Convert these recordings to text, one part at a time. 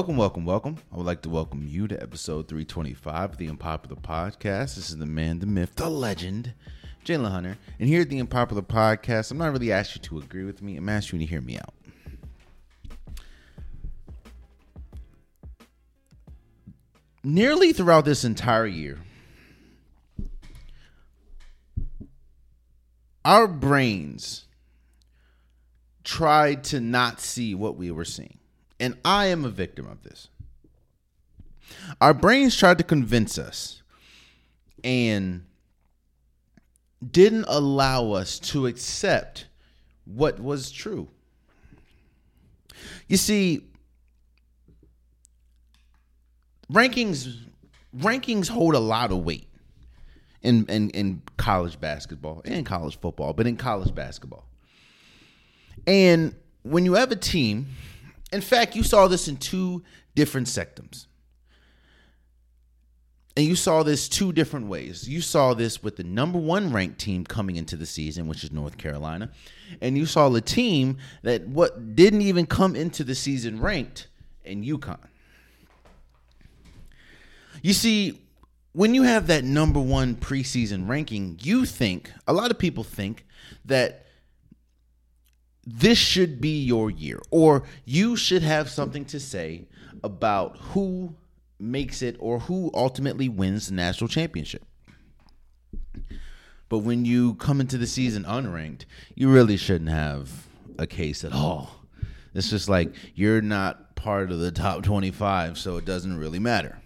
Welcome, welcome, welcome. I would like to welcome you to episode 325 of the Unpopular Podcast. This is the man, the myth, the legend, Jalen Hunter. And here at the Unpopular Podcast, I'm not really asking you to agree with me, I'm asking you to hear me out. Nearly throughout this entire year, our brains tried to not see what we were seeing. And I am a victim of this. Our brains tried to convince us and didn't allow us to accept what was true. You see, rankings rankings hold a lot of weight in, in, in college basketball and college football, but in college basketball. And when you have a team, in fact, you saw this in two different sectums. And you saw this two different ways. You saw this with the number one ranked team coming into the season, which is North Carolina. And you saw the team that what didn't even come into the season ranked in UConn. You see, when you have that number one preseason ranking, you think, a lot of people think that this should be your year, or you should have something to say about who makes it or who ultimately wins the national championship. But when you come into the season unranked, you really shouldn't have a case at all. It's just like you're not part of the top 25, so it doesn't really matter.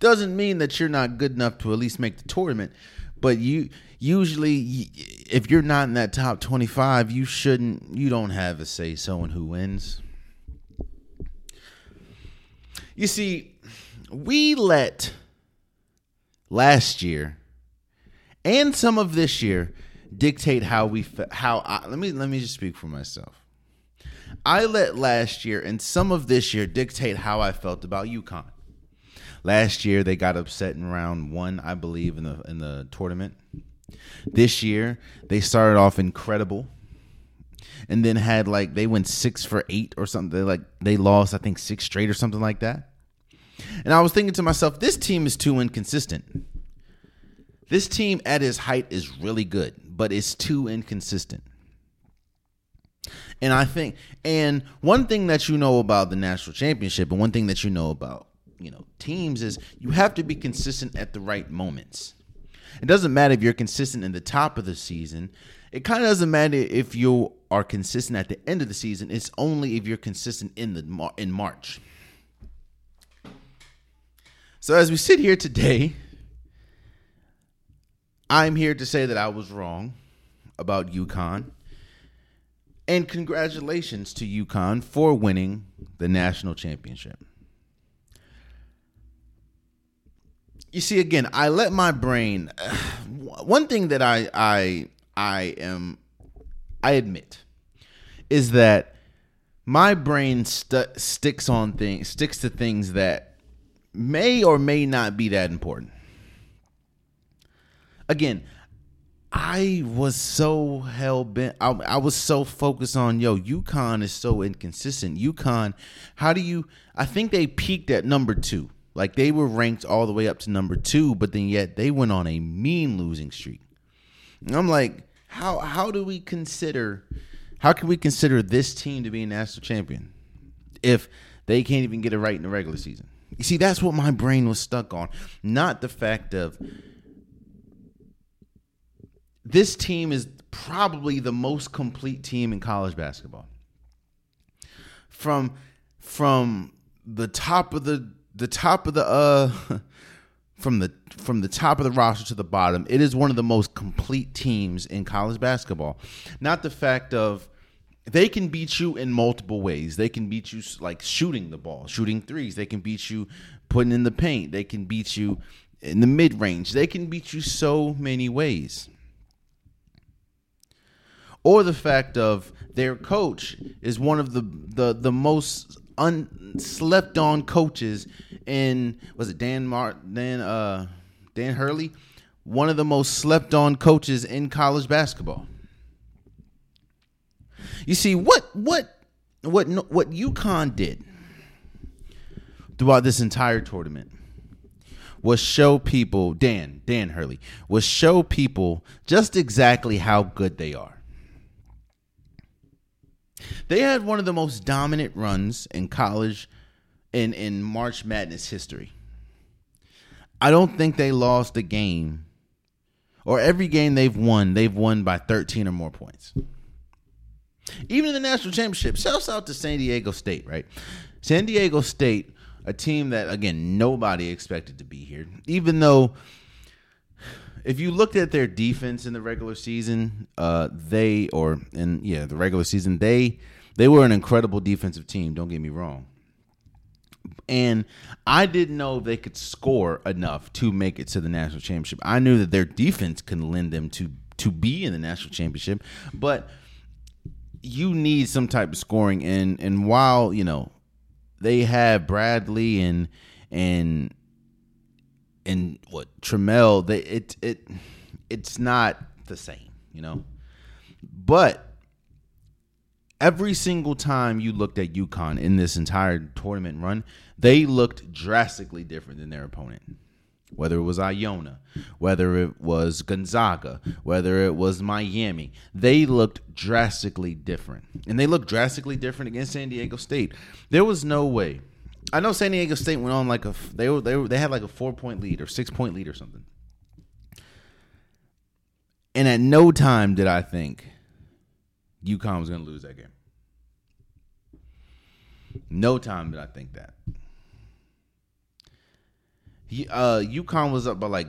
Doesn't mean that you're not good enough to at least make the tournament, but you usually if you're not in that top 25, you shouldn't you don't have a say so in who wins. You see, we let last year and some of this year dictate how we how I, let me let me just speak for myself. I let last year and some of this year dictate how I felt about UConn. Last year they got upset in round 1, I believe in the in the tournament. This year they started off incredible and then had like they went 6 for 8 or something. They like they lost I think 6 straight or something like that. And I was thinking to myself, this team is too inconsistent. This team at its height is really good, but it's too inconsistent. And I think, and one thing that you know about the national championship, and one thing that you know about, you know, teams is you have to be consistent at the right moments. It doesn't matter if you're consistent in the top of the season. It kind of doesn't matter if you are consistent at the end of the season. It's only if you're consistent in the in March. So as we sit here today, I'm here to say that I was wrong about UConn. And congratulations to UConn for winning the national championship. You see, again, I let my brain. Uh, one thing that I I I am I admit is that my brain st- sticks on things sticks to things that may or may not be that important. Again, I was so hell bent. I, I, was so focused on yo. UConn is so inconsistent. UConn, how do you? I think they peaked at number two. Like they were ranked all the way up to number two, but then yet they went on a mean losing streak. And I'm like, how how do we consider? How can we consider this team to be a national champion if they can't even get it right in the regular season? You see, that's what my brain was stuck on, not the fact of this team is probably the most complete team in college basketball. From from the top of the the top of the uh from the from the top of the roster to the bottom, it is one of the most complete teams in college basketball. Not the fact of they can beat you in multiple ways. They can beat you like shooting the ball, shooting threes. They can beat you putting in the paint. They can beat you in the mid range. They can beat you so many ways. Or the fact of their coach is one of the the, the most unslept on coaches in was it Dan Mart Dan uh Dan Hurley, one of the most slept on coaches in college basketball. You see what what what what UConn did throughout this entire tournament was show people Dan Dan Hurley was show people just exactly how good they are. They had one of the most dominant runs in college in in March Madness history. I don't think they lost a game or every game they've won, they've won by 13 or more points. Even in the national championship, shouts out to San Diego State, right? San Diego State, a team that again nobody expected to be here, even though if you looked at their defense in the regular season, uh, they or in yeah the regular season they they were an incredible defensive team. Don't get me wrong, and I didn't know they could score enough to make it to the national championship. I knew that their defense can lend them to to be in the national championship, but you need some type of scoring. And and while you know they have Bradley and and and what Trammell, they it it it's not the same, you know. But every single time you looked at UConn in this entire tournament run, they looked drastically different than their opponent. Whether it was Iona, whether it was Gonzaga, whether it was Miami, they looked drastically different. And they looked drastically different against San Diego State. There was no way. I know San Diego State went on like a they were they were, they had like a 4-point lead or 6-point lead or something. And at no time did I think UConn was going to lose that game. No time did I think that. Uh, UConn was up by like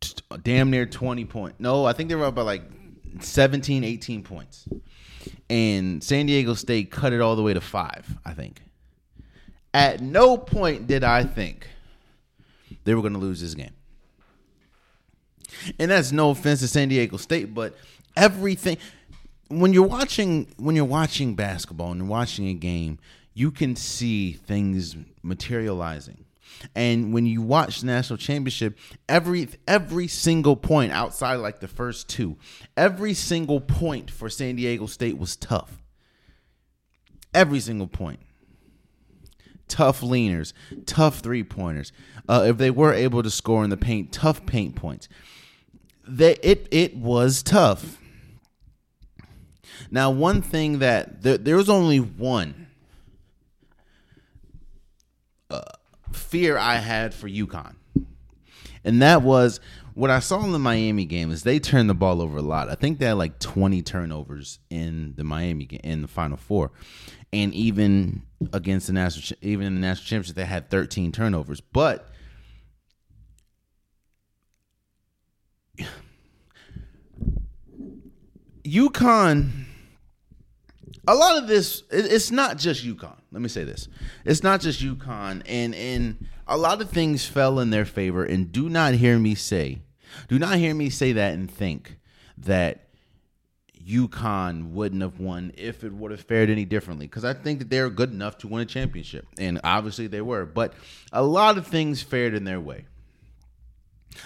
t- damn near 20 points. No, I think they were up by like 17, 18 points. And San Diego State cut it all the way to five, I think. At no point did I think they were going to lose this game. And that's no offense to San Diego State, but everything when you're watching when you're watching basketball and you're watching a game, you can see things materializing. And when you watch the national championship, every every single point outside like the first two, every single point for San Diego State was tough. Every single point. Tough leaners, tough three pointers. Uh, if they were able to score in the paint, tough paint points. They, it it was tough. Now, one thing that there, there was only one uh, fear I had for UConn, and that was what I saw in the Miami game is they turned the ball over a lot. I think they had like 20 turnovers in the Miami game in the Final Four, and even against the national, even in the national championship, they had 13 turnovers. But UConn, a lot of this, it's not just UConn. Let me say this: it's not just UConn, and and a lot of things fell in their favor. And do not hear me say, do not hear me say that and think that UConn wouldn't have won if it would have fared any differently. Because I think that they're good enough to win a championship, and obviously they were. But a lot of things fared in their way.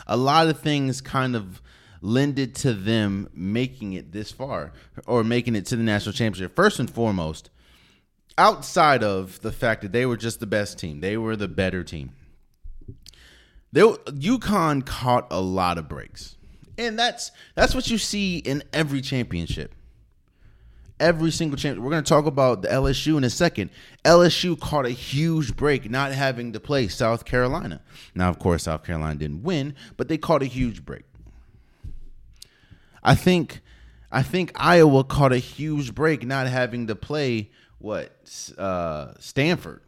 A lot of things kind of lended to them making it this far or making it to the national championship. First and foremost, outside of the fact that they were just the best team, they were the better team. They, UConn caught a lot of breaks, and that's that's what you see in every championship. Every single championship. We're going to talk about the LSU in a second. LSU caught a huge break not having to play South Carolina. Now, of course, South Carolina didn't win, but they caught a huge break. I think I think Iowa caught a huge break not having to play what uh, Stanford.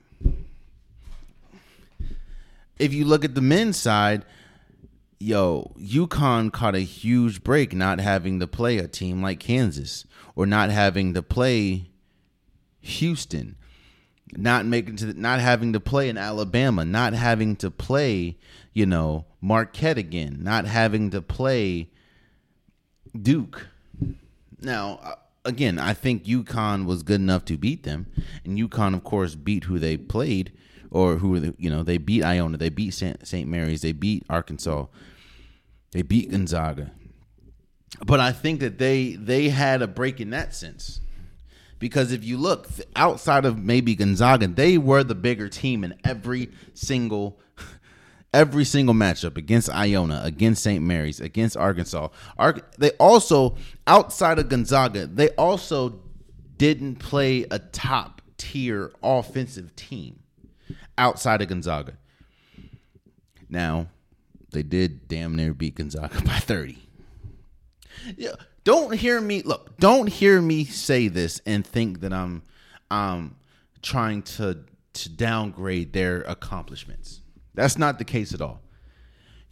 If you look at the men's side, yo, UConn caught a huge break not having to play a team like Kansas or not having to play Houston, not making to not having to play in Alabama, not having to play, you know, Marquette again, not having to play Duke. Now, uh, again, I think UConn was good enough to beat them, and UConn, of course, beat who they played, or who you know they beat Iona, they beat St. Mary's, they beat Arkansas, they beat Gonzaga. But I think that they they had a break in that sense Because if you look outside of maybe Gonzaga, they were the bigger team in every single every single matchup against Iona, against St. Mary's, against Arkansas. They also outside of Gonzaga, they also didn't play a top tier offensive team outside of Gonzaga. Now, they did damn near beat Gonzaga by 30. Yeah, don't hear me look, don't hear me say this and think that I'm um trying to to downgrade their accomplishments. That's not the case at all.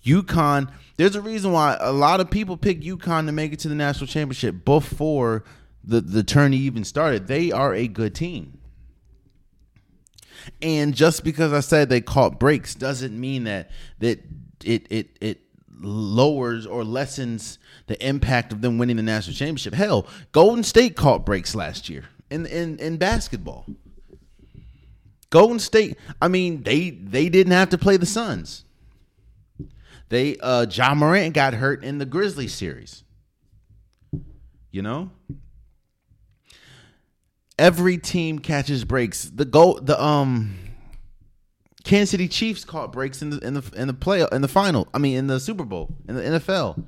UConn, there's a reason why a lot of people pick UConn to make it to the national championship before the, the tourney even started. They are a good team. And just because I said they caught breaks doesn't mean that that it it it lowers or lessens the impact of them winning the national championship. Hell, Golden State caught breaks last year in in in basketball. Golden State, I mean, they they didn't have to play the Suns. They uh Ja Morant got hurt in the Grizzlies series. You know? Every team catches breaks. The go the um Kansas City Chiefs caught breaks in the in the in the play in the final. I mean in the Super Bowl in the NFL.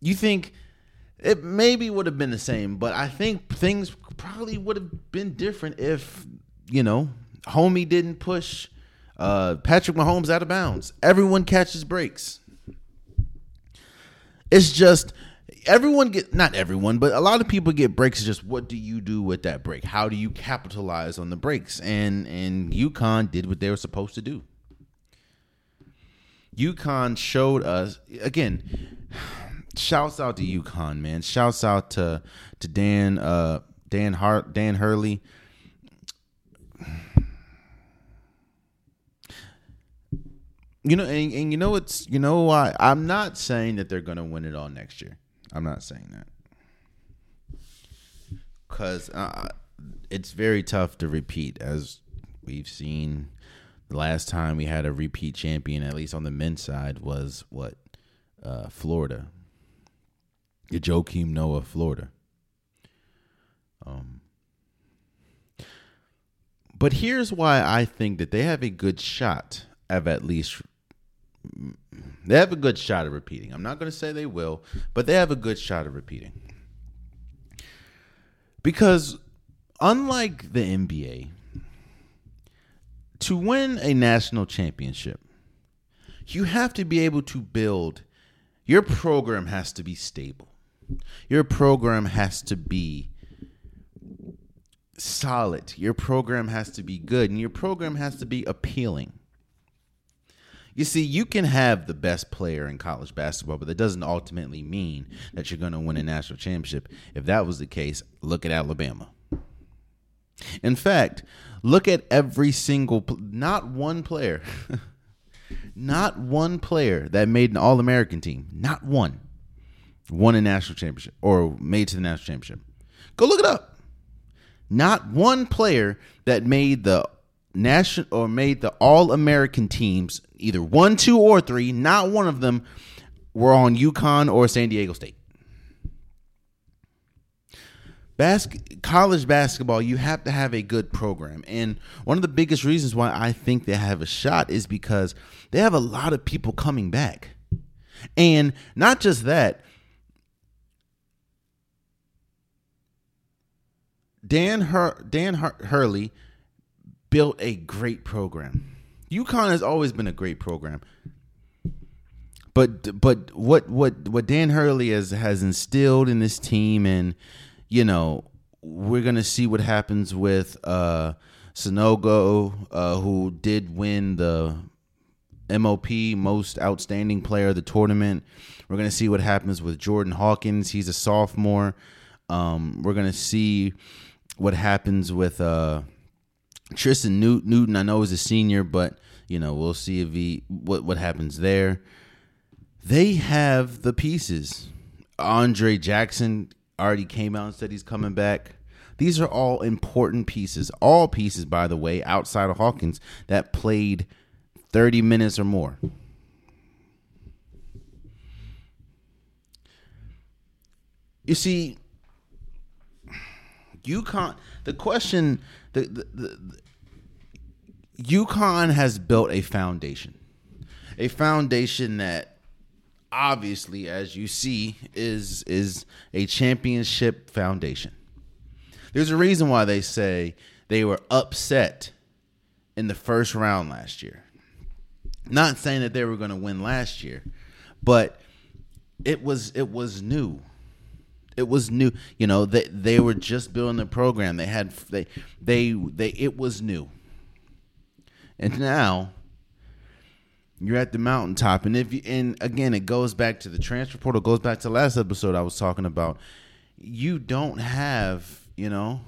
You think it maybe would have been the same, but I think things probably would have been different if you know homie didn't push uh, Patrick Mahomes out of bounds. Everyone catches breaks. It's just everyone get not everyone, but a lot of people get breaks. Just what do you do with that break? How do you capitalize on the breaks? And and UConn did what they were supposed to do. UConn showed us again shouts out to UConn, man. Shouts out to to Dan uh Dan Hart Dan Hurley. You know, and, and you know it's you know why I'm not saying that they're gonna win it all next year. I'm not saying that because uh, it's very tough to repeat, as we've seen. The last time we had a repeat champion, at least on the men's side, was what uh, Florida Joakim Noah, Florida. Um, but here's why I think that they have a good shot of at least they have a good shot of repeating. I'm not going to say they will, but they have a good shot of repeating. Because unlike the NBA, to win a national championship, you have to be able to build your program has to be stable. Your program has to be solid. Your program has to be good, and your program has to be appealing. You see, you can have the best player in college basketball, but that doesn't ultimately mean that you're going to win a national championship. If that was the case, look at Alabama. In fact, look at every single, not one player, not one player that made an All American team, not one won a national championship or made to the national championship. Go look it up. Not one player that made the national or made the all American teams, either one, two, or three, not one of them were on UConn or San Diego State. Bas- college basketball, you have to have a good program. And one of the biggest reasons why I think they have a shot is because they have a lot of people coming back. And not just that, Dan Hur- Dan Hur- Hurley built a great program. UConn has always been a great program. But but what what what Dan Hurley has has instilled in this team and you know, we're to see what happens with uh Sanogo uh, who did win the MOP most outstanding player of the tournament. We're to see what happens with Jordan Hawkins. He's a sophomore. Um, we're to see what happens with uh, Tristan Newton. I know he's a senior, but you know we'll see if he what what happens there. They have the pieces. Andre Jackson already came out and said he's coming back. These are all important pieces. All pieces, by the way, outside of Hawkins that played 30 minutes or more. You see, UConn. The question, the, the, the UConn has built a foundation, a foundation that obviously, as you see, is is a championship foundation. There's a reason why they say they were upset in the first round last year. Not saying that they were going to win last year, but it was it was new. It was new. You know, they they were just building the program. They had they they they it was new. And now you're at the mountaintop and if you and again it goes back to the transfer portal goes back to last episode I was talking about you don't have, you know,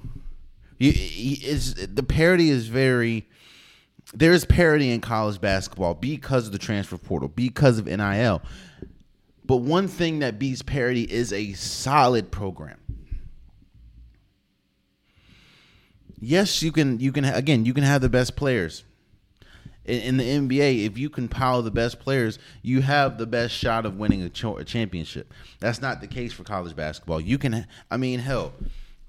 you is the parity is very there is parity in college basketball because of the transfer portal, because of NIL. But one thing that beats parity is a solid program. Yes, you can. You can again. You can have the best players in, in the NBA. If you compile the best players, you have the best shot of winning a, a championship. That's not the case for college basketball. You can. I mean, hell,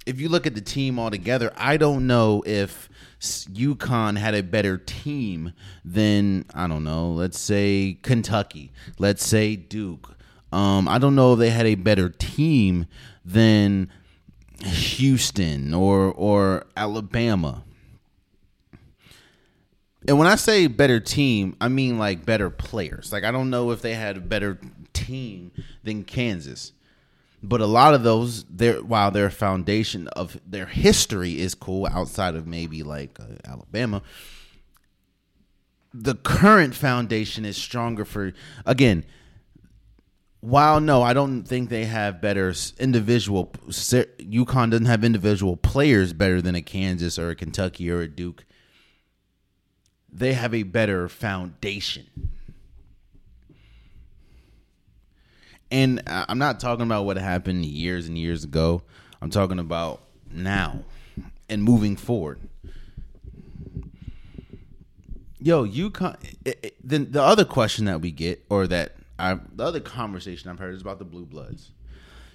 if you look at the team altogether, I don't know if UConn had a better team than I don't know. Let's say Kentucky. Let's say Duke. Um, I don't know if they had a better team than Houston or or Alabama. And when I say better team, I mean like better players. Like I don't know if they had a better team than Kansas. But a lot of those, their while their foundation of their history is cool, outside of maybe like uh, Alabama, the current foundation is stronger for again while no, I don't think they have better individual. UConn doesn't have individual players better than a Kansas or a Kentucky or a Duke. They have a better foundation. And I'm not talking about what happened years and years ago. I'm talking about now and moving forward. Yo, you UConn. Then the other question that we get, or that I the other conversation I've heard is about the blue bloods.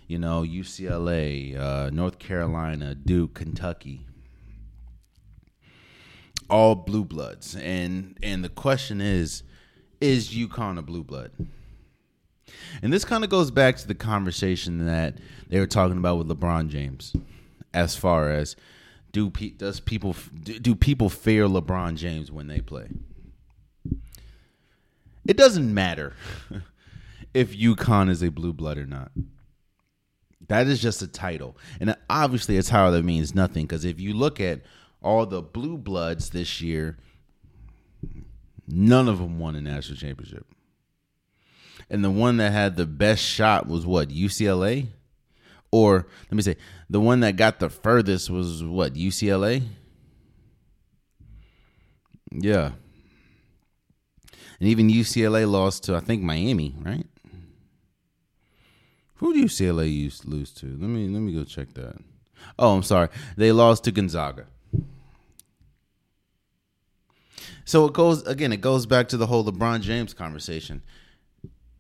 You know, UCLA, uh, North Carolina, Duke, Kentucky, all blue bloods, and and the question is, is UConn a blue blood? And this kind of goes back to the conversation that they were talking about with LeBron James, as far as do does people do people fear LeBron James when they play? It doesn't matter if UConn is a blue blood or not. That is just a title. And obviously, a title that means nothing because if you look at all the blue bloods this year, none of them won a national championship. And the one that had the best shot was what, UCLA? Or let me say, the one that got the furthest was what, UCLA? Yeah. And even UCLA lost to, I think, Miami, right? Who do UCLA used to lose to? Let me let me go check that. Oh, I'm sorry. They lost to Gonzaga. So it goes again, it goes back to the whole LeBron James conversation.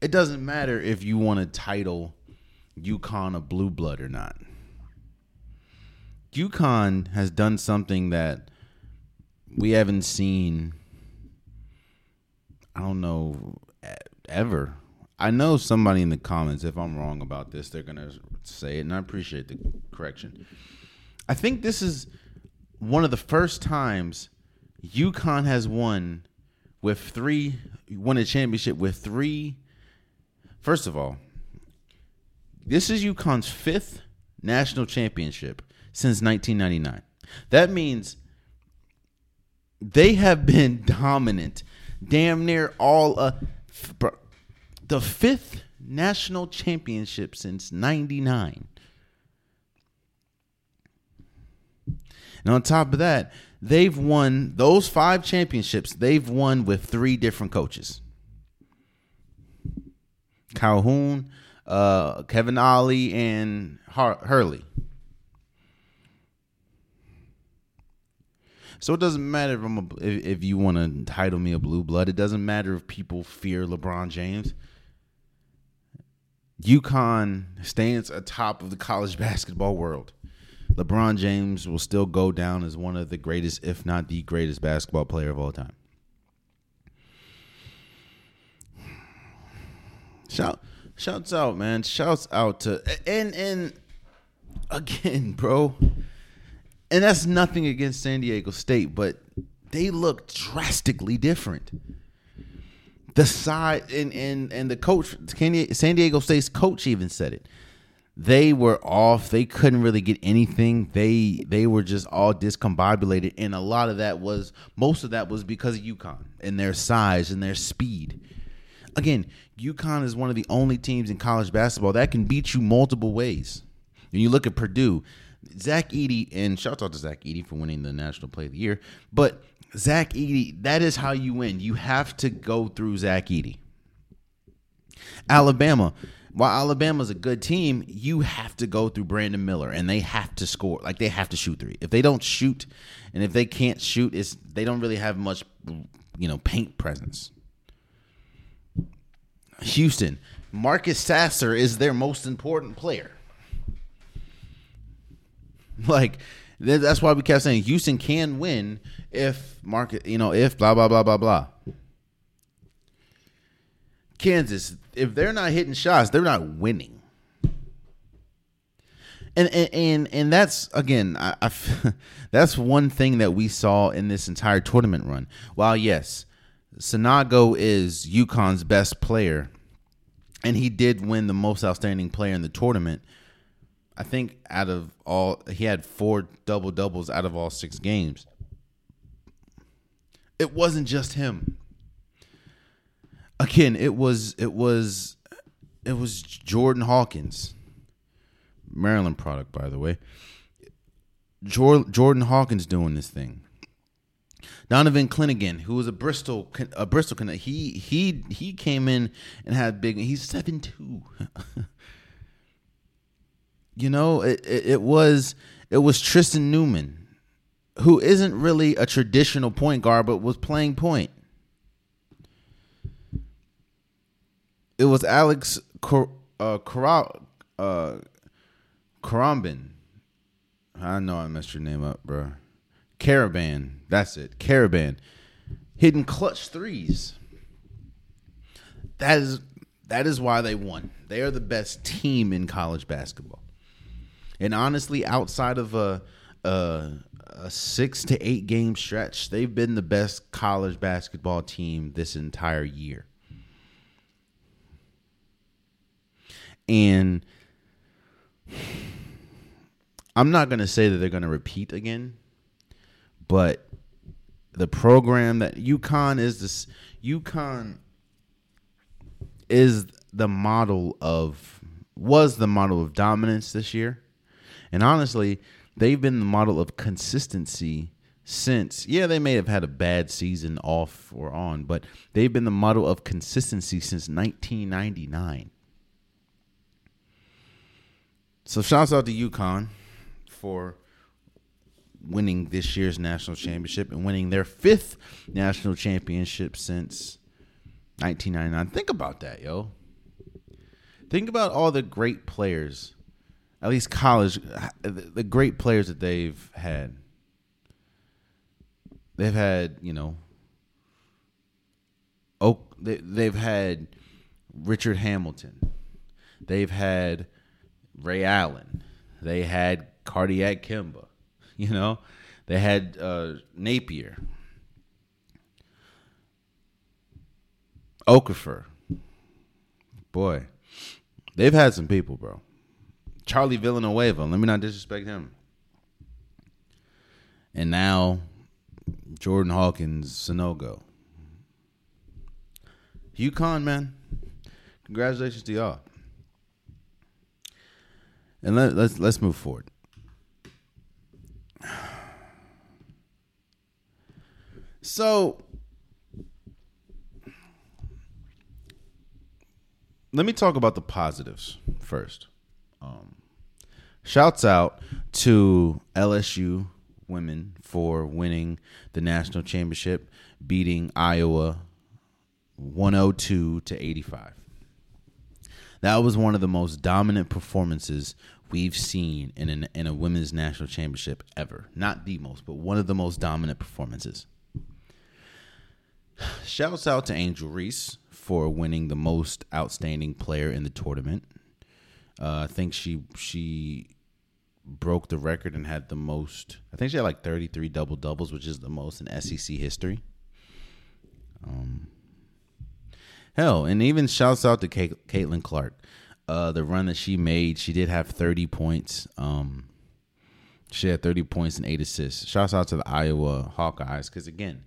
It doesn't matter if you want to title UConn a blue blood or not. UConn has done something that we haven't seen I don't know ever I know somebody in the comments, if I'm wrong about this, they're gonna say it, and I appreciate the correction. I think this is one of the first times UConn has won with three won a championship with three. First of all, this is UConn's fifth national championship since 1999. That means they have been dominant, damn near all. Uh, the fifth national championship since 99. And on top of that, they've won those five championships, they've won with three different coaches Calhoun, uh, Kevin Ollie, and Har- Hurley. So it doesn't matter if, I'm a, if, if you want to title me a blue blood. It doesn't matter if people fear LeBron James. UConn stands atop of the college basketball world. LeBron James will still go down as one of the greatest, if not the greatest, basketball player of all time. Shout, shouts out, man. Shouts out to and and again, bro. And that's nothing against San Diego State, but they look drastically different. The side and and and the coach, San Diego State's coach, even said it they were off. They couldn't really get anything. They they were just all discombobulated, and a lot of that was most of that was because of UConn and their size and their speed. Again, UConn is one of the only teams in college basketball that can beat you multiple ways. When you look at Purdue, Zach Edey, and shout out to Zach Edey for winning the National Play of the Year. But Zach Edey, that is how you win. You have to go through Zach Edey. Alabama, while Alabama's a good team, you have to go through Brandon Miller and they have to score. Like they have to shoot three. If they don't shoot and if they can't shoot, it's they don't really have much you know, paint presence. Houston, Marcus Sasser is their most important player. Like that's why we kept saying Houston can win if market, you know, if blah blah blah blah blah. Kansas, if they're not hitting shots, they're not winning. And and and, and that's again, I, I, that's one thing that we saw in this entire tournament run. While yes, Sanogo is UConn's best player, and he did win the most outstanding player in the tournament. I think out of all, he had four double doubles out of all six games. It wasn't just him again, it was it was it was Jordan Hawkins, Maryland product, by the way. Jordan Hawkins doing this thing. Donovan Clingan, who was a Bristol a Bristol he he he came in and had big. He's seven two. you know, it, it it was it was Tristan Newman, who isn't really a traditional point guard, but was playing point. It was Alex Cor- uh, Cor- uh. I know I messed your name up, bro. Karaban. That's it. Karaban. Hitting clutch threes. That is that is why they won. They are the best team in college basketball. And honestly, outside of a a, a six to eight game stretch, they've been the best college basketball team this entire year. And I'm not going to say that they're going to repeat again, but the program that UConn is this UConn is the model of was the model of dominance this year. And honestly, they've been the model of consistency since yeah, they may have had a bad season off or on, but they've been the model of consistency since 1999. So shouts out to UConn for winning this year's national championship and winning their fifth national championship since 1999. Think about that, yo. Think about all the great players, at least college, the great players that they've had. They've had, you know, Oak. They've had Richard Hamilton. They've had Ray Allen. They had Cardiac Kemba. You know, they had uh, Napier, Okafor. Boy, they've had some people, bro. Charlie Villanueva. Let me not disrespect him. And now, Jordan Hawkins, Sanogo. UConn, man. Congratulations to y'all and let, let's let's move forward. So let me talk about the positives first. Um, shouts out to LSU women for winning the national championship, beating Iowa 102 to 85. That was one of the most dominant performances we've seen in an, in a women's national championship ever. Not the most, but one of the most dominant performances. Shouts out to Angel Reese for winning the most outstanding player in the tournament. Uh, I think she she broke the record and had the most. I think she had like 33 double doubles, which is the most in SEC history. Um, hell, and even shouts out to Caitlin Clark. Uh, the run that she made, she did have 30 points. Um, she had 30 points and eight assists. Shouts out to the Iowa Hawkeyes because again,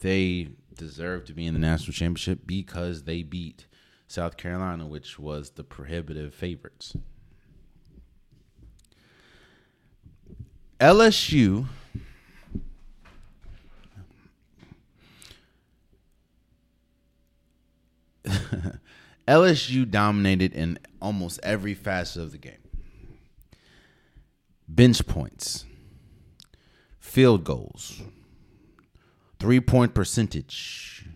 they deserve to be in the national championship because they beat South Carolina, which was the prohibitive favorites. LSU LSU dominated in almost every facet of the game. Bench points, field goals, three point percentage,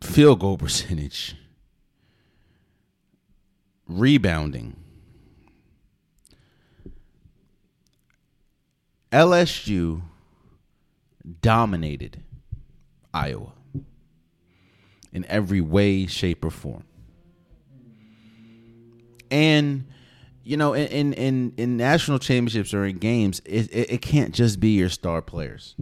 field goal percentage, rebounding. LSU dominated Iowa in every way, shape, or form. And you know, in in in national championships or in games, it, it, it can't just be your star players.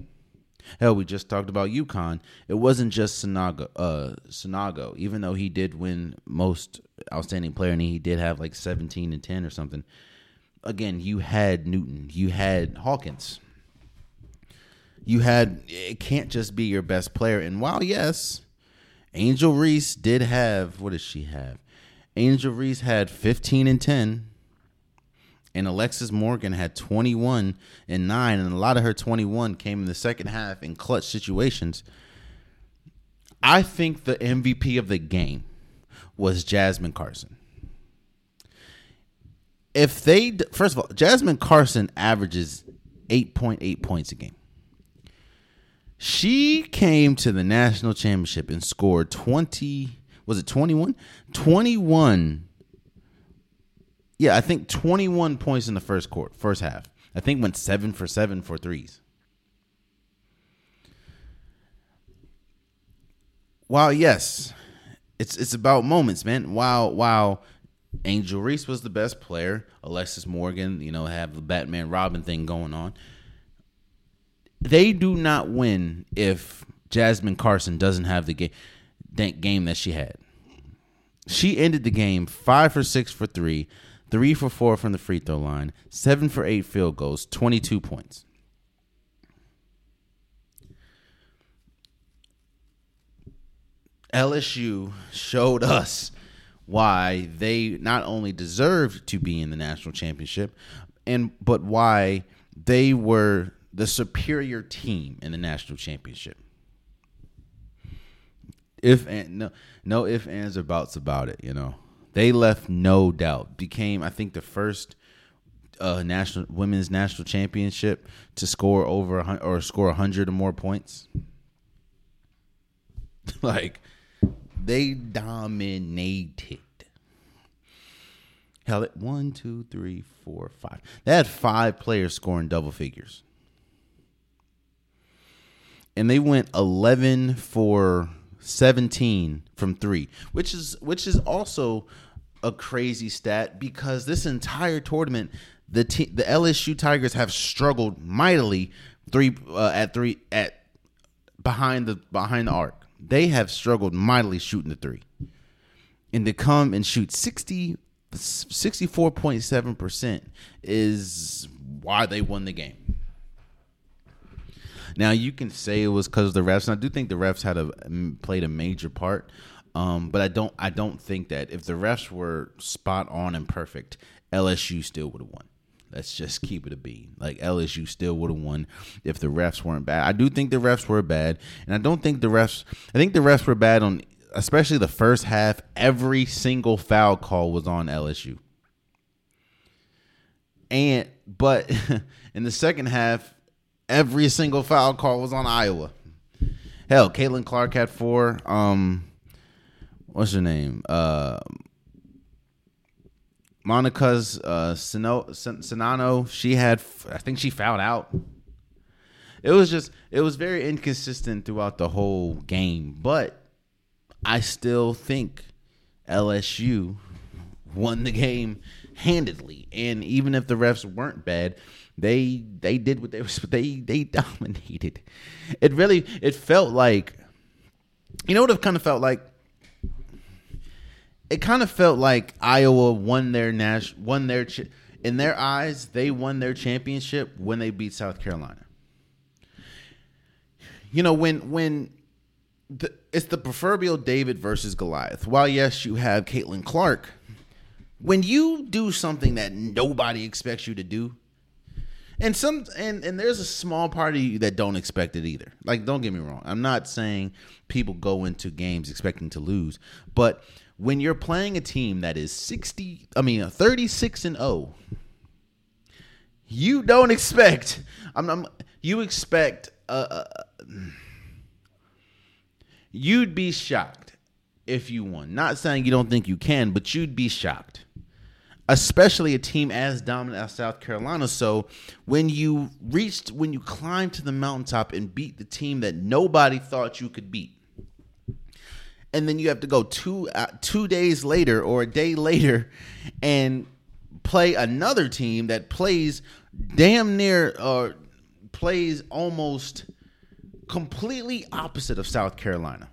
Hell, we just talked about UConn. It wasn't just Sanogo, uh, Sanogo, even though he did win most outstanding player and he did have like 17 and 10 or something. Again, you had Newton, you had Hawkins. You had it can't just be your best player. And while yes, Angel Reese did have what does she have? Angel Reese had 15 and 10 and Alexis Morgan had 21 and 9 and a lot of her 21 came in the second half in clutch situations. I think the MVP of the game was Jasmine Carson. If they first of all, Jasmine Carson averages 8.8 points a game. She came to the national championship and scored 20, was it 21? 21. Yeah, I think 21 points in the first court, first half. I think went 7 for 7 for threes. While yes, it's it's about moments, man. While while Angel Reese was the best player, Alexis Morgan, you know, have the Batman Robin thing going on they do not win if Jasmine Carson doesn't have the game game that she had. She ended the game five for six for three, three for four from the free throw line, seven for eight field goals, twenty two points. LSU showed us why they not only deserved to be in the national championship, and but why they were the superior team in the national championship. If and no, no if ands or buts about it, you know, they left no doubt. Became I think the first uh, national women's national championship to score over or score hundred or more points. like they dominated. Hell, one, two, three, four, five. They had five players scoring double figures and they went 11 for 17 from 3, which is which is also a crazy stat because this entire tournament the the LSU Tigers have struggled mightily three uh, at 3 at behind the behind the arc. They have struggled mightily shooting the 3. And to come and shoot 60 64.7% is why they won the game. Now you can say it was because of the refs, and I do think the refs had a played a major part. Um, but I don't I don't think that if the refs were spot on and perfect, LSU still would have won. Let's just keep it a B. Like LSU still would have won if the refs weren't bad. I do think the refs were bad, and I don't think the refs. I think the refs were bad on, especially the first half. Every single foul call was on LSU, and but in the second half, every single foul call was on Iowa. Hell, Caitlin Clark had four. Um, what's her name? Uh, Monika's uh, Czinano, she had, I think she fouled out. It was just, it was very inconsistent throughout the whole game. But I still think LSU won the game handedly. And even if the refs weren't bad, they they did what they were. They they dominated. It really it felt like, you know what it kind of felt like it kind of felt like Iowa won their Nash won their in their eyes they won their championship when they beat South Carolina. You know when when the, it's the proverbial David versus Goliath. While yes, you have Caitlin Clark, when you do something that nobody expects you to do, and some and and there's a small part of you that don't expect it either. Like don't get me wrong, I'm not saying people go into games expecting to lose, but when you're playing a team that is 60, I mean, 36 and 0, you don't expect, I'm, I'm you expect, uh, uh, you'd be shocked if you won. Not saying you don't think you can, but you'd be shocked. Especially a team as dominant as South Carolina. So when you reached, when you climbed to the mountaintop and beat the team that nobody thought you could beat, and then you have to go two uh, two days later or a day later and play another team that plays damn near or plays almost completely opposite of South Carolina.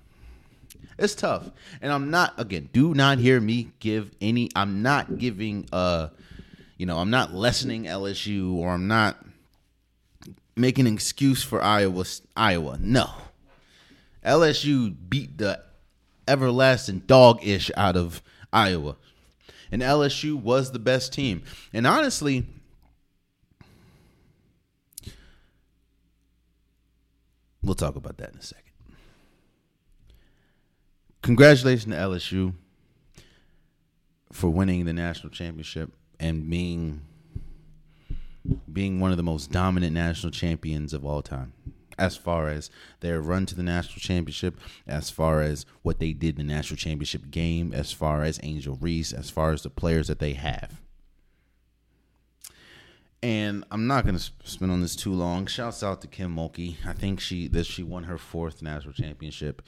It's tough. And I'm not again, do not hear me give any I'm not giving uh you know, I'm not lessening LSU or I'm not making an excuse for Iowa Iowa. No. LSU beat the everlasting dog ish out of Iowa. And LSU was the best team. And honestly, we'll talk about that in a second. Congratulations to LSU for winning the national championship and being being one of the most dominant national champions of all time as far as their run to the national championship, as far as what they did in the national championship game, as far as Angel Reese, as far as the players that they have. And I'm not going to spend on this too long. Shouts out to Kim Mulkey. I think she that she won her fourth national championship.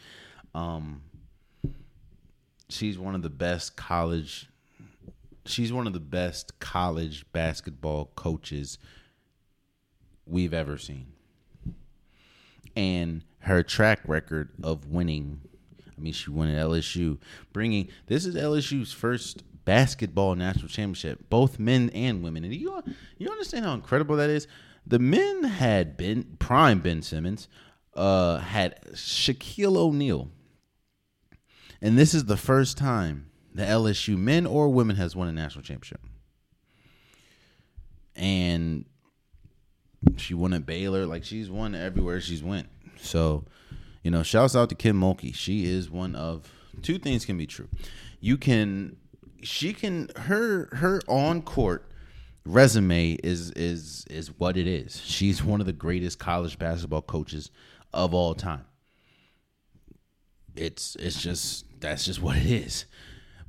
Um, she's one of the best college. She's one of the best college basketball coaches we've ever seen and her track record of winning. I mean, she won at LSU, bringing this is LSU's first basketball national championship, both men and women. And you you understand how incredible that is. The men had been prime Ben Simmons, uh, had Shaquille O'Neal, and this is the first time the LSU men or women has won a national championship. And she won at Baylor. Like she's won everywhere she's went. So, you know, shouts out to Kim Mulkey. She is one of two things can be true. You can she can her her on court resume is is is what it is. She's one of the greatest college basketball coaches of all time. It's it's just that's just what it is.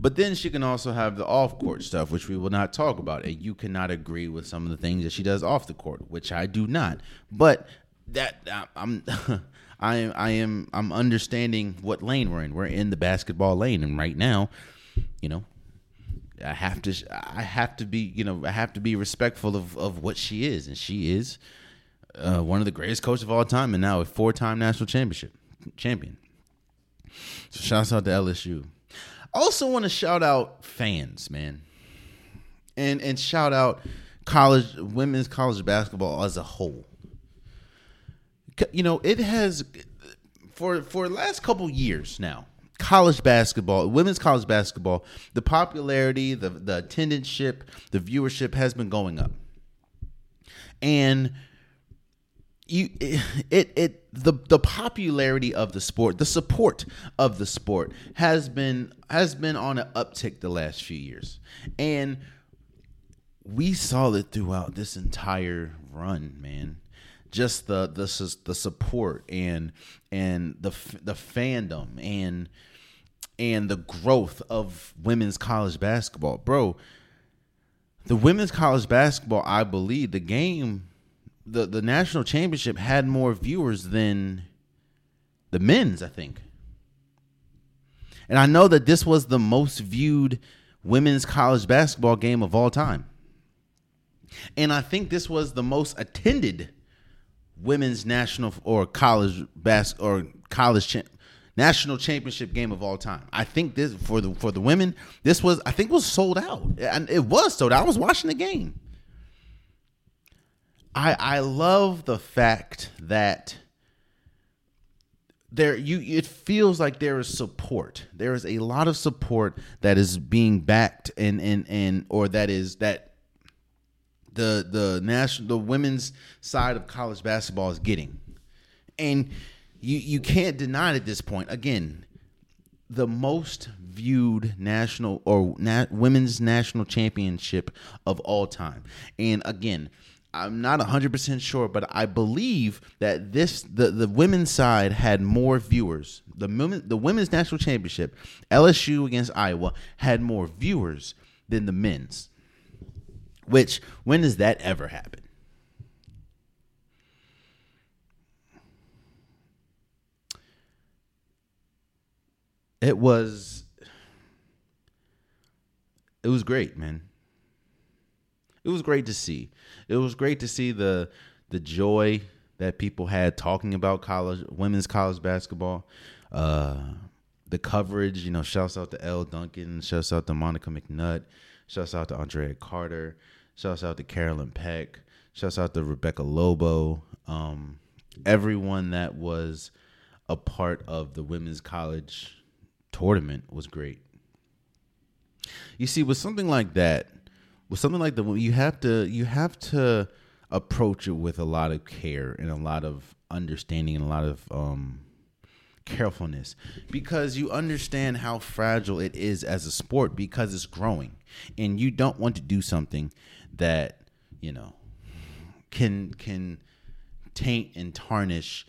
But then she can also have the off court stuff, which we will not talk about. And you cannot agree with some of the things that she does off the court, which I do not. But that I'm I am I am I'm understanding what lane we're in. We're in the basketball lane, and right now, you know, I have to I have to be you know I have to be respectful of of what she is, and she is uh, one of the greatest coaches of all time, and now a four time national championship champion. So shouts out to LSU. Also want to shout out fans, man. And and shout out college women's college basketball as a whole. You know, it has for for the last couple years now. College basketball, women's college basketball, the popularity, the the attendance, the viewership has been going up. And you it it the the popularity of the sport, the support of the sport has been has been on an uptick the last few years. And we saw it throughout this entire run, man. Just the the the support and and the the fandom and and the growth of women's college basketball, bro. the women's college basketball, I believe the game, the the national championship had more viewers than the men's. I think, and I know that this was the most viewed women's college basketball game of all time, and I think this was the most attended women's national or college bas or college cha- national championship game of all time. I think this for the for the women, this was I think was sold out. And it was sold out. I was watching the game. I I love the fact that there you it feels like there is support. There is a lot of support that is being backed and and and or that is that the the national the women's side of college basketball is getting. And you you can't deny it at this point. Again, the most viewed national or na- women's national championship of all time. And again, I'm not 100% sure, but I believe that this the, the women's side had more viewers. The women, the women's national championship, LSU against Iowa had more viewers than the men's. Which when does that ever happen? it was it was great, man. It was great to see. It was great to see the the joy that people had talking about college women's college basketball. Uh the coverage, you know, shouts out to Elle Duncan, shouts out to Monica McNutt, shouts out to Andraya Carter, shouts out to Carolyn Peck, shouts out to Rebecca Lobo, um, everyone that was a part of the women's college tournament was great. You see, with something like that, with something like that, you have to you have to approach it with a lot of care and a lot of understanding and a lot of um, carefulness because you understand how fragile it is as a sport because it's growing and you don't want to do something that you know can can taint and tarnish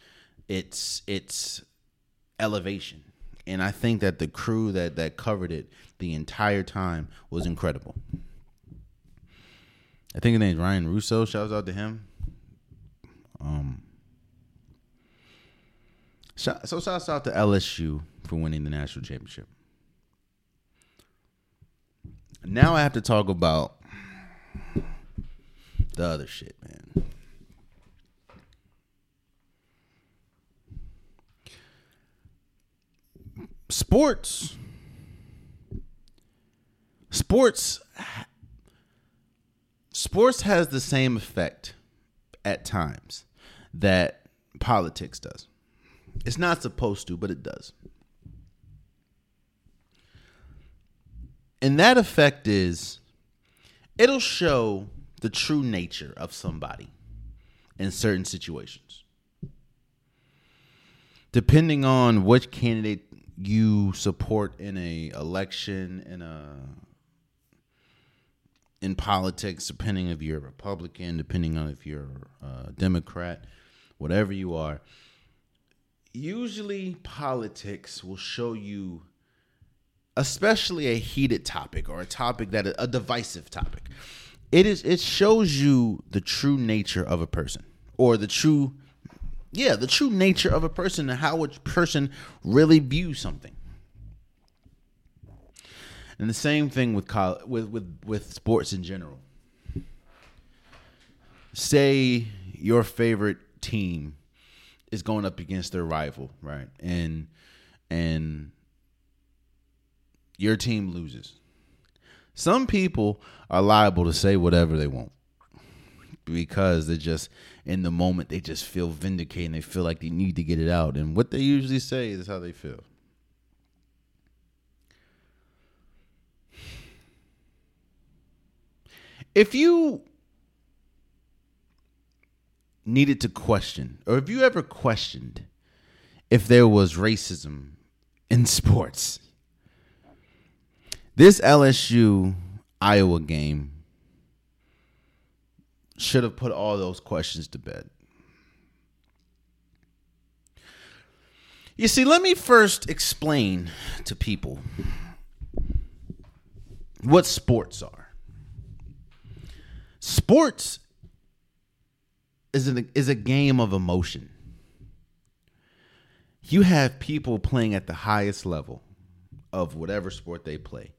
its its elevation and I think that the crew that that covered it the entire time was incredible. I think his name's Ryan Ruocco. Shouts out to him. Um, so shouts out to LSU for winning the national championship. Now I have to talk about the other shit, man. sports sports sports has the same effect at times that politics does. It's not supposed to, but it does. And that effect is it'll show the true nature of somebody in certain situations. Depending on which candidate you support in a election in a in politics, depending if you're a Republican, depending on if you're a Democrat, whatever you are, usually politics will show you, especially a heated topic or a topic that a divisive topic. It is it shows you the true nature of a person or the true yeah, the true nature of a person and how a person really views something. And the same thing with college, with with with sports in general. Say your favorite team is going up against their rival, right? And and your team loses. Some people are liable to say whatever they want because they're just in the moment they just feel vindicated and they feel like they need to get it out and what they usually say is how they feel if you needed to question or if you ever questioned if there was racism in sports this LSU Iowa game should have put all those questions to bed. You see, let me first explain to people what sports are. Sports is an, is a game of emotion. You have people playing at the highest level of whatever sport they play.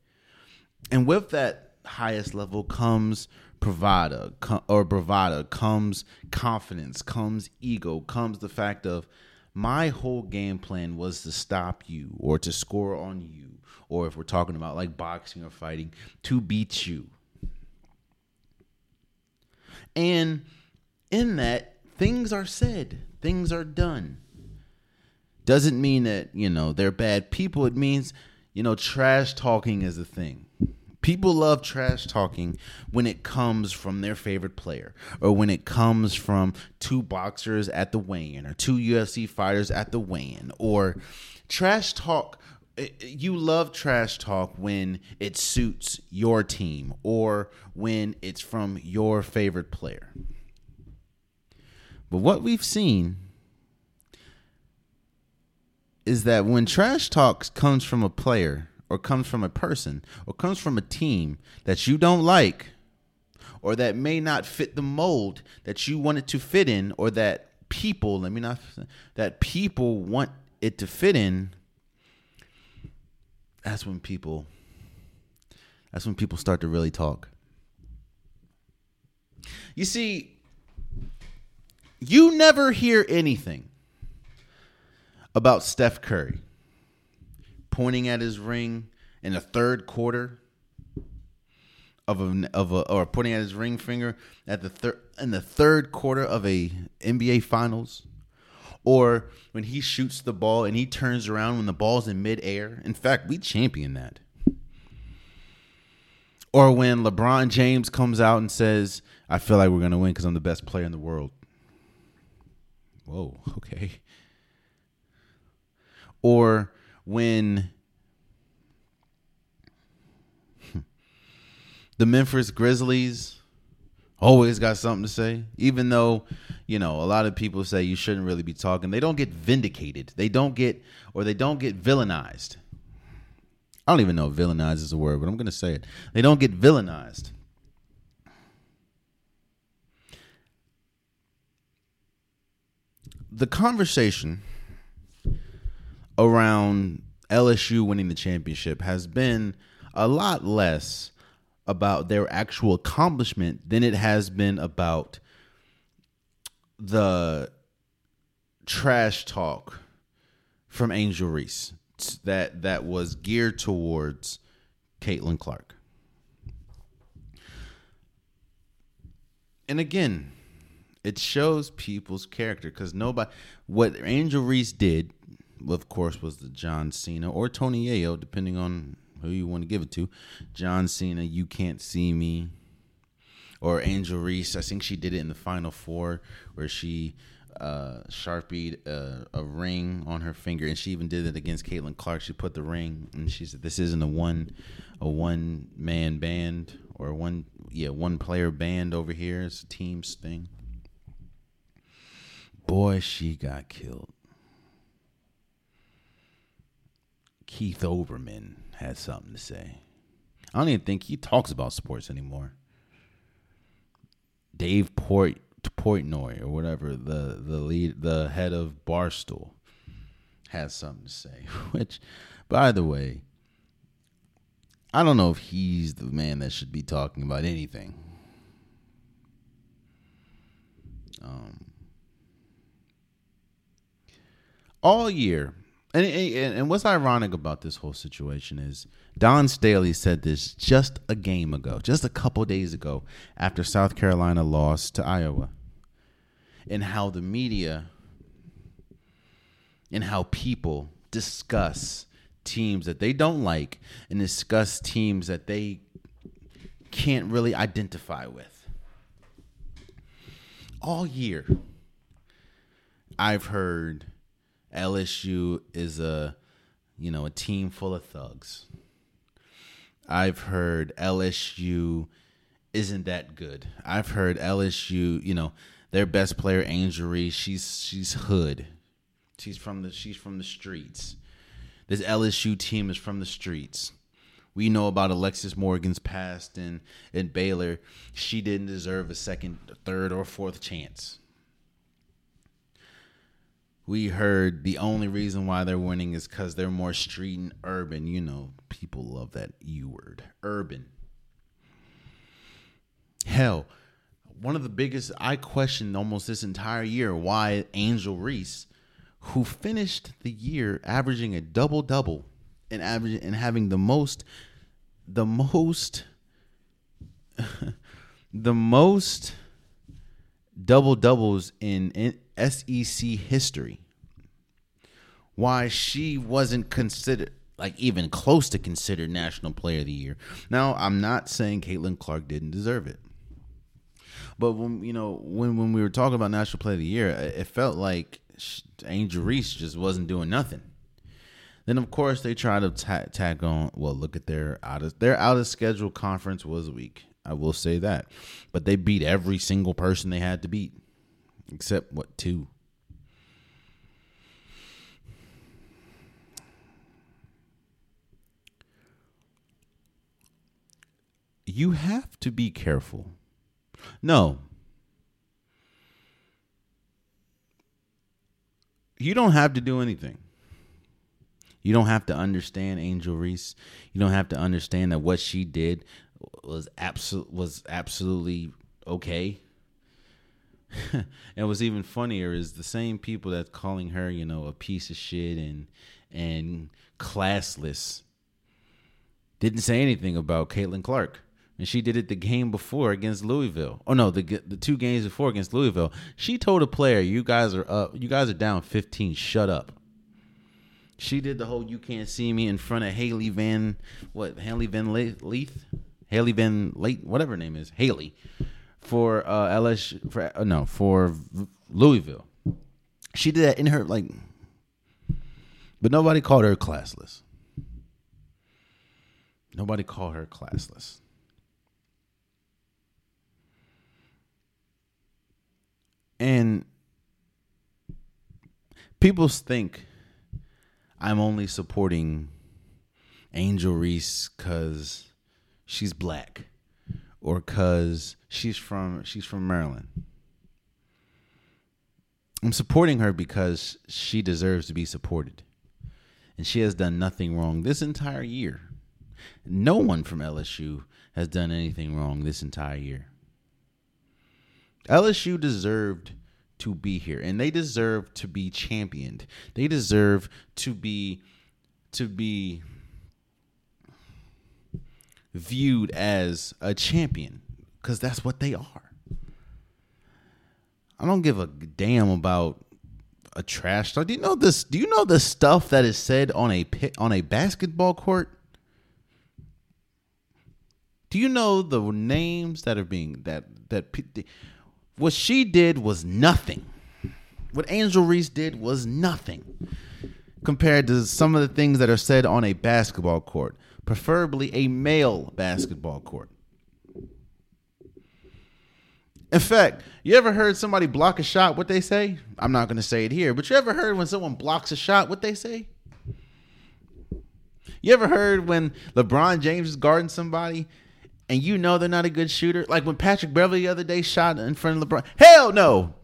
And with that highest level comes bravado or bravado comes confidence comes ego comes the fact of my whole game plan was to stop you or to score on you or if we're talking about like boxing or fighting to beat you and in that things are said things are done doesn't mean that you know they're bad people it means you know trash talking is a thing People love trash talking when it comes from their favorite player or when it comes from two boxers at the weigh in or two UFC fighters at the weigh in or trash talk. Eh, you love trash talk when it suits your team or when it's from your favorite player. But what we've seen is that when trash talk comes from a player, or comes from a person or comes from a team that you don't like or that may not fit the mold that you want it to fit in or that people let me not that people want it to fit in that's when people that's when people start to really talk. You see you never hear anything about Steph Curry pointing at his ring in the third quarter of a of a or pointing at his ring finger at the third in the third quarter of a NBA finals or when he shoots the ball and he turns around when the ball's in midair. In fact, we champion that. Or when LeBron James comes out and says, I feel like we're going to win because I'm the best player in the world. Whoa, okay. Or when the Memphis Grizzlies always got something to say, even though, you know, a lot of people say you shouldn't really be talking. They don't get vindicated. They don't get, or they don't get villainized. I don't even know if villainized is a word, but I'm to say it. They don't get villainized. The conversation around LSU winning the championship has been a lot less about their actual accomplishment than it has been about the trash talk from Angel Reese that that was geared towards Caitlin Clark. And again, it shows people's character because nobody what Angel Reese did of course, was the John Cena or Tony Yayo, depending on who you want to give it to. John Cena, You Can't See Me. Or Angel Reese, I think she did it in the Final Four, where she uh, sharpied a, a, ring on her finger, and she even did it against Caitlin Clark. She put the ring, and she said, "This isn't a one, a one man band or one, yeah, one player band over here. It's a teams thing." Boy, she got killed. Keith Olbermann had something to say. I don't even think he talks about sports anymore. Dave Port Portnoy or whatever the the lead the head of Barstool has something to say. Which, by the way, I don't know if he's the man that should be talking about anything. Um, all year, and, and, and what's ironic about this whole situation is Dawn Staley said this just a game ago, just a couple days ago, after South Carolina lost to Iowa, and how the media and how people discuss teams that they don't like and discuss teams that they can't really identify with. All year, I've heard LSU is a you know a team full of thugs. I've heard LSU isn't that good. I've heard LSU, you know, their best player Angel Reese, she's she's hood. She's from the she's from the streets. This LSU team is from the streets. We know about Alexis Morgan's past and in Baylor. She didn't deserve a second, third, or fourth chance. We heard the only reason why they're winning is because they're more street and urban. You know, people love that U word urban. Hell, one of the biggest, I questioned almost this entire year why Angel Reese, who finished the year averaging a double double and averaging and having the most the most the most double doubles in, in SEC history. Why she wasn't considered like even close to considered national player of the year. Now, I'm not saying Caitlin Clark didn't deserve it. But when you know when when we were talking about national player of the year, it felt like Angel Reese just wasn't doing nothing. Then of course they try to ta- tack on. Well, look at their out of their out of schedule conference was weak. I will say that, but they beat every single person they had to beat, except what two. You have to be careful. No, you don't have to do anything. You don't have to understand Angel Reese. You don't have to understand that what she did was absolute was absolutely okay. and what's even funnier is the same people that's calling her, you know, a piece of shit and and classless didn't say anything about Caitlin Clark. And she did it the game before against Louisville. Oh no, the the two games before against Louisville. She told a player, "You guys are up. You guys are down 15. Shut up." She did the whole "you can't see me" in front of Haley Van what Haley Van Leith, Haley Van Late, whatever her name is, Haley, for uh, LSU for uh, no for Louisville. She did that in her like, but nobody called her classless. Nobody called her classless. And people think I'm only supporting Angel Reese because she's black or because she's from she's from Maryland. I'm supporting her because she deserves to be supported. And she has done nothing wrong this entire year. No one from LSU has done anything wrong this entire year. LSU deserved to be here and they deserve to be championed. They deserve to be to be viewed as a champion cuz that's what they are. I don't give a damn about a trash talk. Do you know this? Do you know the stuff that is said on a pit, on a basketball court? Do you know the names that are being that that what she did was nothing. What Angel Reese did was nothing compared to some of the things that are said on a basketball court, preferably a male basketball court. In fact, you ever heard somebody block a shot? What they say? I'm not going to say it here, but you ever heard when someone blocks a shot? What they say? You ever heard when LeBron James is guarding somebody and you know they're not a good shooter. Like when Patrick Beverley the other day shot in front of LeBron. Hell no.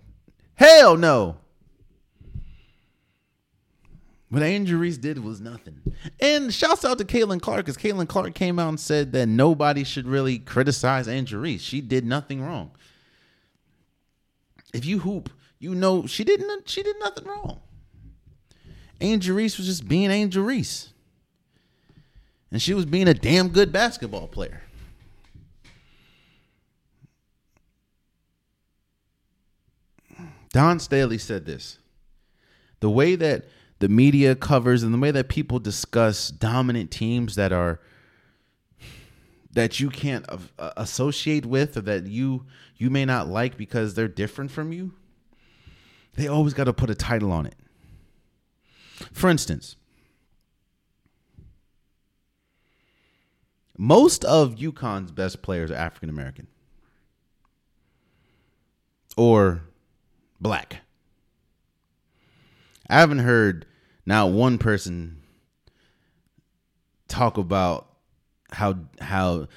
Hell no. What Reese did was nothing. And shouts out to Caitlin Clark because Caitlin Clark came out and said that nobody should really criticize Reese. She did nothing wrong. If you hoop, you know she didn't she did nothing wrong. Angel Reese was just being Angel Reese. And she was being a damn good basketball player. Dawn Staley said this the way that the media covers and the way that people discuss dominant teams that are that you can't uh, associate with or that you you may not like because they're different from you they always got to put a title on it for instance most of UConn's best players are African American or black. I haven't heard now one person talk about how how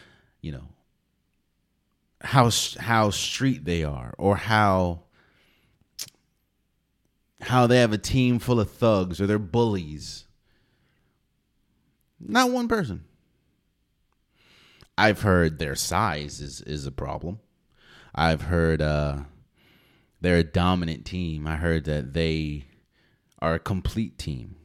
you know how how street they are or how how they have a team full of thugs or they're bullies. Not one person. I've heard their size is is a problem. I've heard uh, they're a dominant team. I heard that they are a complete team.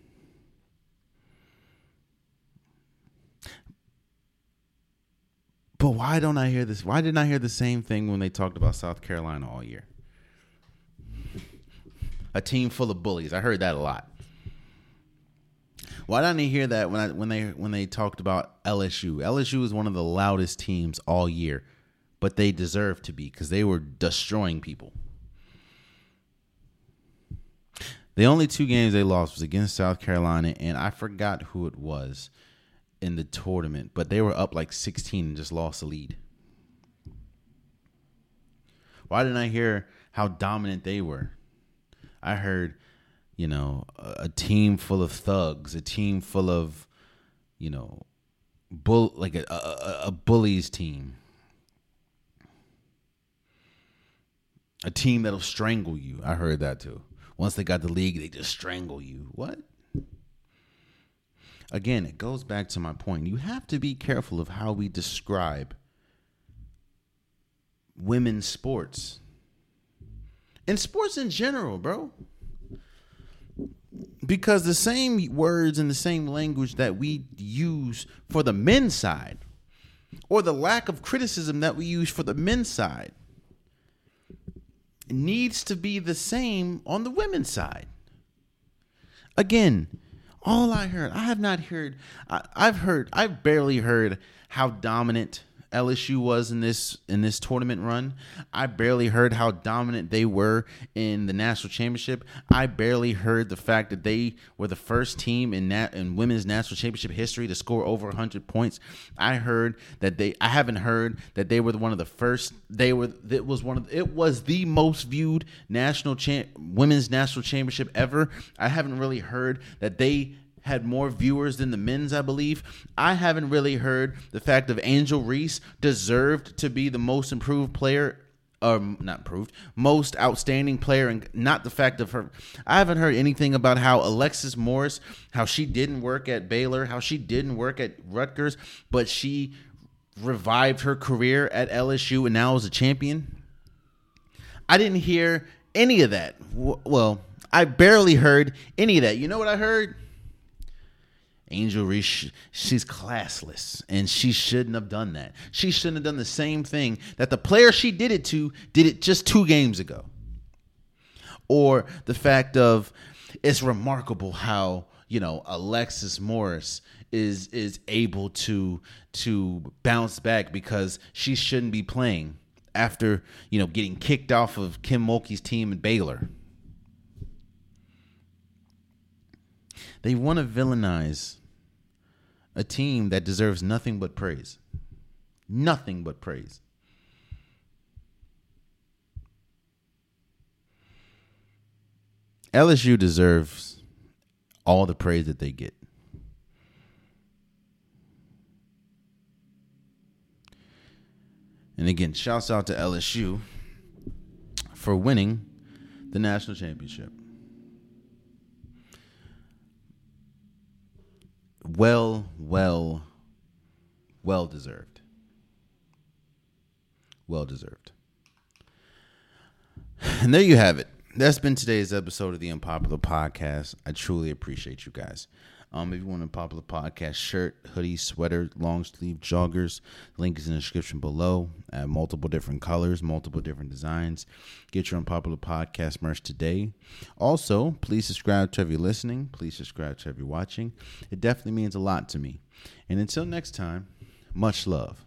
But why don't I hear this? Why didn't I hear the same thing when they talked about South Carolina all year? A team full of bullies. I heard that a lot. Why didn't I hear that when I when they when they talked about LSU? LSU is one of the loudest teams all year, but they deserve to be because they were destroying people. The only two games they lost was against South Carolina, and I forgot who it was in the tournament, but they were up like 16 and just lost the lead. Why didn't I hear how dominant they were? I heard, you know, a, team full of thugs, a team full of, you know, bull like a, a, a bullies team. A team that'll strangle you. I heard that too. Once they got the league, they just strangle you. What? Again, it goes back to my point. You have to be careful of how we describe women's sports and sports in general, bro. Because the same words and the same language that we use for the men's side, or the lack of criticism that we use for the men's side, needs to be the same on the women's side. Again, all I heard, I have not heard, I, have heard, I've barely heard how dominant LSU was in this in this tournament run. I barely heard how dominant they were in the national championship. I barely heard the fact that they were the first team in nat in women's national championship history to score over 100 points. I heard that they I haven't heard that they were one of the first they were it was one of it was the most viewed national champ women's national championship ever. I haven't really heard that they had more viewers than the men's, I believe. I haven't really heard the fact of Angel Reese deserved to be the most improved player um, not improved, most outstanding player, and not the fact of her. I haven't heard anything about how Alexis Morris, how she didn't work at Baylor, how she didn't work at Rutgers, but she revived her career at LSU and now is a champion. I didn't hear any of that. Well, I barely heard any of that. You know what I heard? Angel Reese, she's classless, and she shouldn't have done that. She shouldn't have done the same thing that the player she did it to did it just two games ago. Or the fact of it's remarkable how you know Alexis Morris is is able to to bounce back because she shouldn't be playing after you know getting kicked off of Kim Mulkey's team at Baylor. They want to villainize a team that deserves nothing but praise. Nothing but praise. LSU deserves all the praise that they get. And again, shouts out to LSU for winning the national championship. Well, well, well deserved. Well deserved. And there you have it. That's been today's episode of the Unpopular Podcast. I truly appreciate you guys. Um, if you want a popular podcast shirt, hoodie, sweater, long sleeve joggers, link is in the description below. Multiple different colors, multiple different designs. Get your unpopular podcast merch today. Also, please subscribe to every listening. Please subscribe to every watching. It definitely means a lot to me. And until next time, much love.